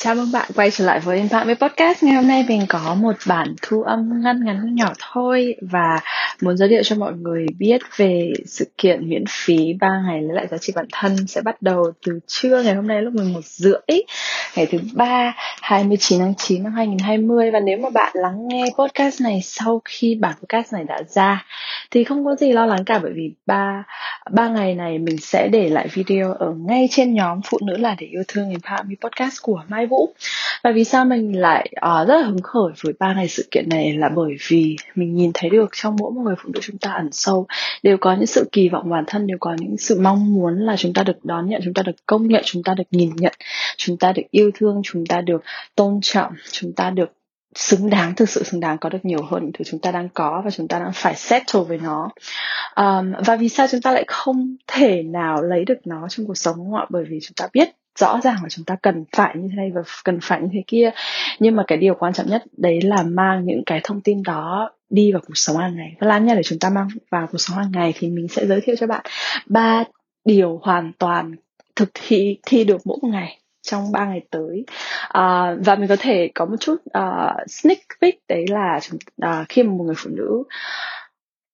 Chào mừng bạn quay trở lại với Impact với Podcast. Ngày hôm nay mình có một bản thu âm ngắn ngắn nhỏ thôi và muốn giới thiệu cho mọi người biết về sự kiện miễn phí 3 ngày lấy lại giá trị bản thân sẽ bắt đầu từ trưa ngày hôm nay lúc 11 rưỡi ngày thứ ba 29 tháng 9 năm 2020 và nếu mà bạn lắng nghe podcast này sau khi bản podcast này đã ra thì không có gì lo lắng cả bởi vì ba ba ngày này mình sẽ để lại video ở ngay trên nhóm phụ nữ là để yêu thương Empower Me podcast của Mai Vũ. Và vì sao mình lại uh, rất là hứng khởi với ba ngày sự kiện này là bởi vì mình nhìn thấy được trong mỗi một người phụ nữ chúng ta ẩn sâu đều có những sự kỳ vọng bản thân đều có những sự mong muốn là chúng ta được đón nhận chúng ta được công nhận chúng ta được nhìn nhận chúng ta được yêu thương chúng ta được tôn trọng chúng ta được xứng đáng thực sự xứng đáng có được nhiều hơn những thứ chúng ta đang có và chúng ta đang phải settle với nó. Um, và vì sao chúng ta lại không thể nào lấy được nó trong cuộc sống không ạ? Bởi vì chúng ta biết rõ ràng là chúng ta cần phải như thế này và cần phải như thế kia. Nhưng mà cái điều quan trọng nhất đấy là mang những cái thông tin đó đi vào cuộc sống hàng ngày. Và làm như để chúng ta mang vào cuộc sống hàng ngày thì mình sẽ giới thiệu cho bạn ba điều hoàn toàn thực thi thi được mỗi một ngày trong 3 ngày tới. Uh, và mình có thể có một chút uh, sneak peek đấy là uh, khi mà một người phụ nữ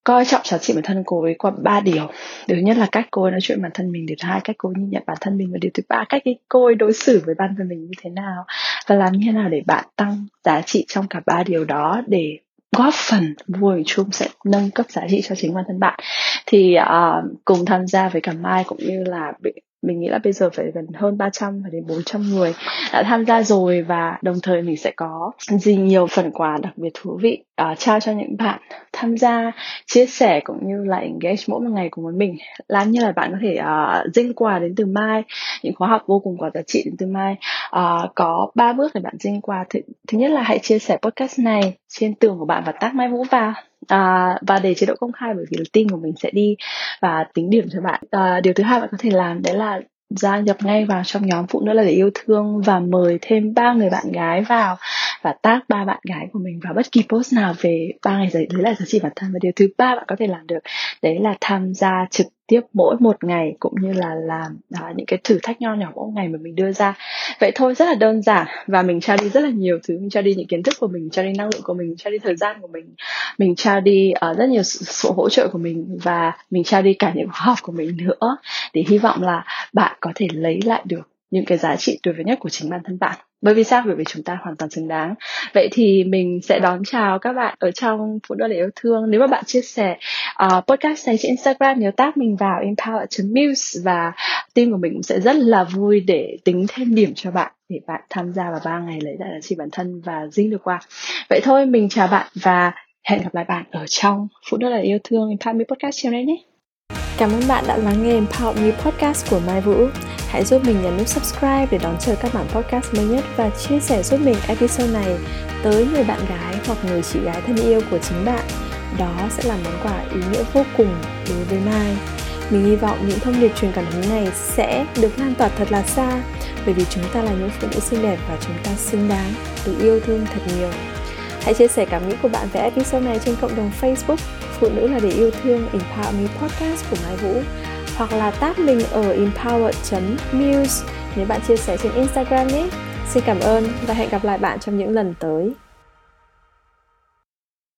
coi trọng giá trị bản thân cô ấy qua ba điều. Điều nhất là cách cô ấy nói chuyện bản thân mình điều thứ hai cách cô ấy nhìn nhận bản thân mình và điều thứ ba cách cô ấy đối xử với bản thân mình như thế nào và làm như thế nào để bạn tăng giá trị trong cả ba điều đó để góp phần vui chung sẽ nâng cấp giá trị cho chính bản thân bạn. Thì uh, cùng tham gia với cả Mai cũng như là mình nghĩ là bây giờ phải gần hơn 300 và đến 400 người đã tham gia rồi và đồng thời mình sẽ có gì nhiều phần quà đặc biệt thú vị uh, trao cho những bạn tham gia chia sẻ cũng như là engage mỗi một ngày cùng với mình. Làm như là bạn có thể uh, dinh quà đến từ mai những khóa học vô cùng có giá trị đến từ mai. Uh, có ba bước để bạn dinh quà. Thứ, thứ nhất là hãy chia sẻ podcast này trên tường của bạn và tag mai vũ vào à, và để chế độ công khai bởi vì là team của mình sẽ đi và tính điểm cho bạn. À, điều thứ hai bạn có thể làm đấy là gia nhập ngay vào trong nhóm phụ nữ là để yêu thương và mời thêm ba người bạn gái vào và tag ba bạn gái của mình vào bất kỳ post nào về ba ngày đấy là giá trị bản thân. Và điều thứ ba bạn có thể làm được đấy là tham gia trực tiếp mỗi một ngày cũng như là làm à, những cái thử thách nho nhỏ mỗi ngày mà mình đưa ra. Vậy thôi rất là đơn giản và mình trao đi rất là nhiều thứ. Mình trao đi những kiến thức của mình trao đi năng lượng của mình trao đi thời gian của mình. Mình trao đi uh, rất nhiều sự, sự hỗ trợ của mình và mình trao đi cả những khóa học của mình nữa. Để hy vọng là bạn có thể lấy lại được những cái giá trị tuyệt vời nhất của chính bản thân bạn. Bởi vì sao? Bởi vì chúng ta hoàn toàn xứng đáng. Vậy thì mình sẽ đón chào các bạn ở trong phụ nữ để yêu thương. Nếu mà bạn chia sẻ uh, podcast này trên instagram nhớ tag mình vào empower muse và team của mình cũng sẽ rất là vui để tính thêm điểm cho bạn để bạn tham gia vào ba ngày lấy lại giá trị bản thân và dinh được qua vậy thôi mình chào bạn và hẹn gặp lại bạn ở trong phụ nữ là yêu thương empower podcast chiều nay nhé. Cảm ơn bạn đã lắng nghe Empower Me Podcast của Mai Vũ. Hãy giúp mình nhấn nút subscribe để đón chờ các bản podcast mới nhất và chia sẻ giúp mình episode này tới người bạn gái hoặc người chị gái thân yêu của chính bạn. Đó sẽ là món quà ý nghĩa vô cùng đối với Mai. Mình hy vọng những thông điệp truyền cảm hứng này sẽ được lan tỏa thật là xa, bởi vì chúng ta là những phụ nữ xinh đẹp và chúng ta xứng đáng được yêu thương thật nhiều. Hãy chia sẻ cảm nghĩ của bạn về episode này trên cộng đồng Facebook, Phụ nữ là để yêu thương, Empower Me Podcast của Mai Vũ hoặc là tag mình ở empower.muse nếu bạn chia sẻ trên Instagram nhé. Xin cảm ơn và hẹn gặp lại bạn trong những lần tới.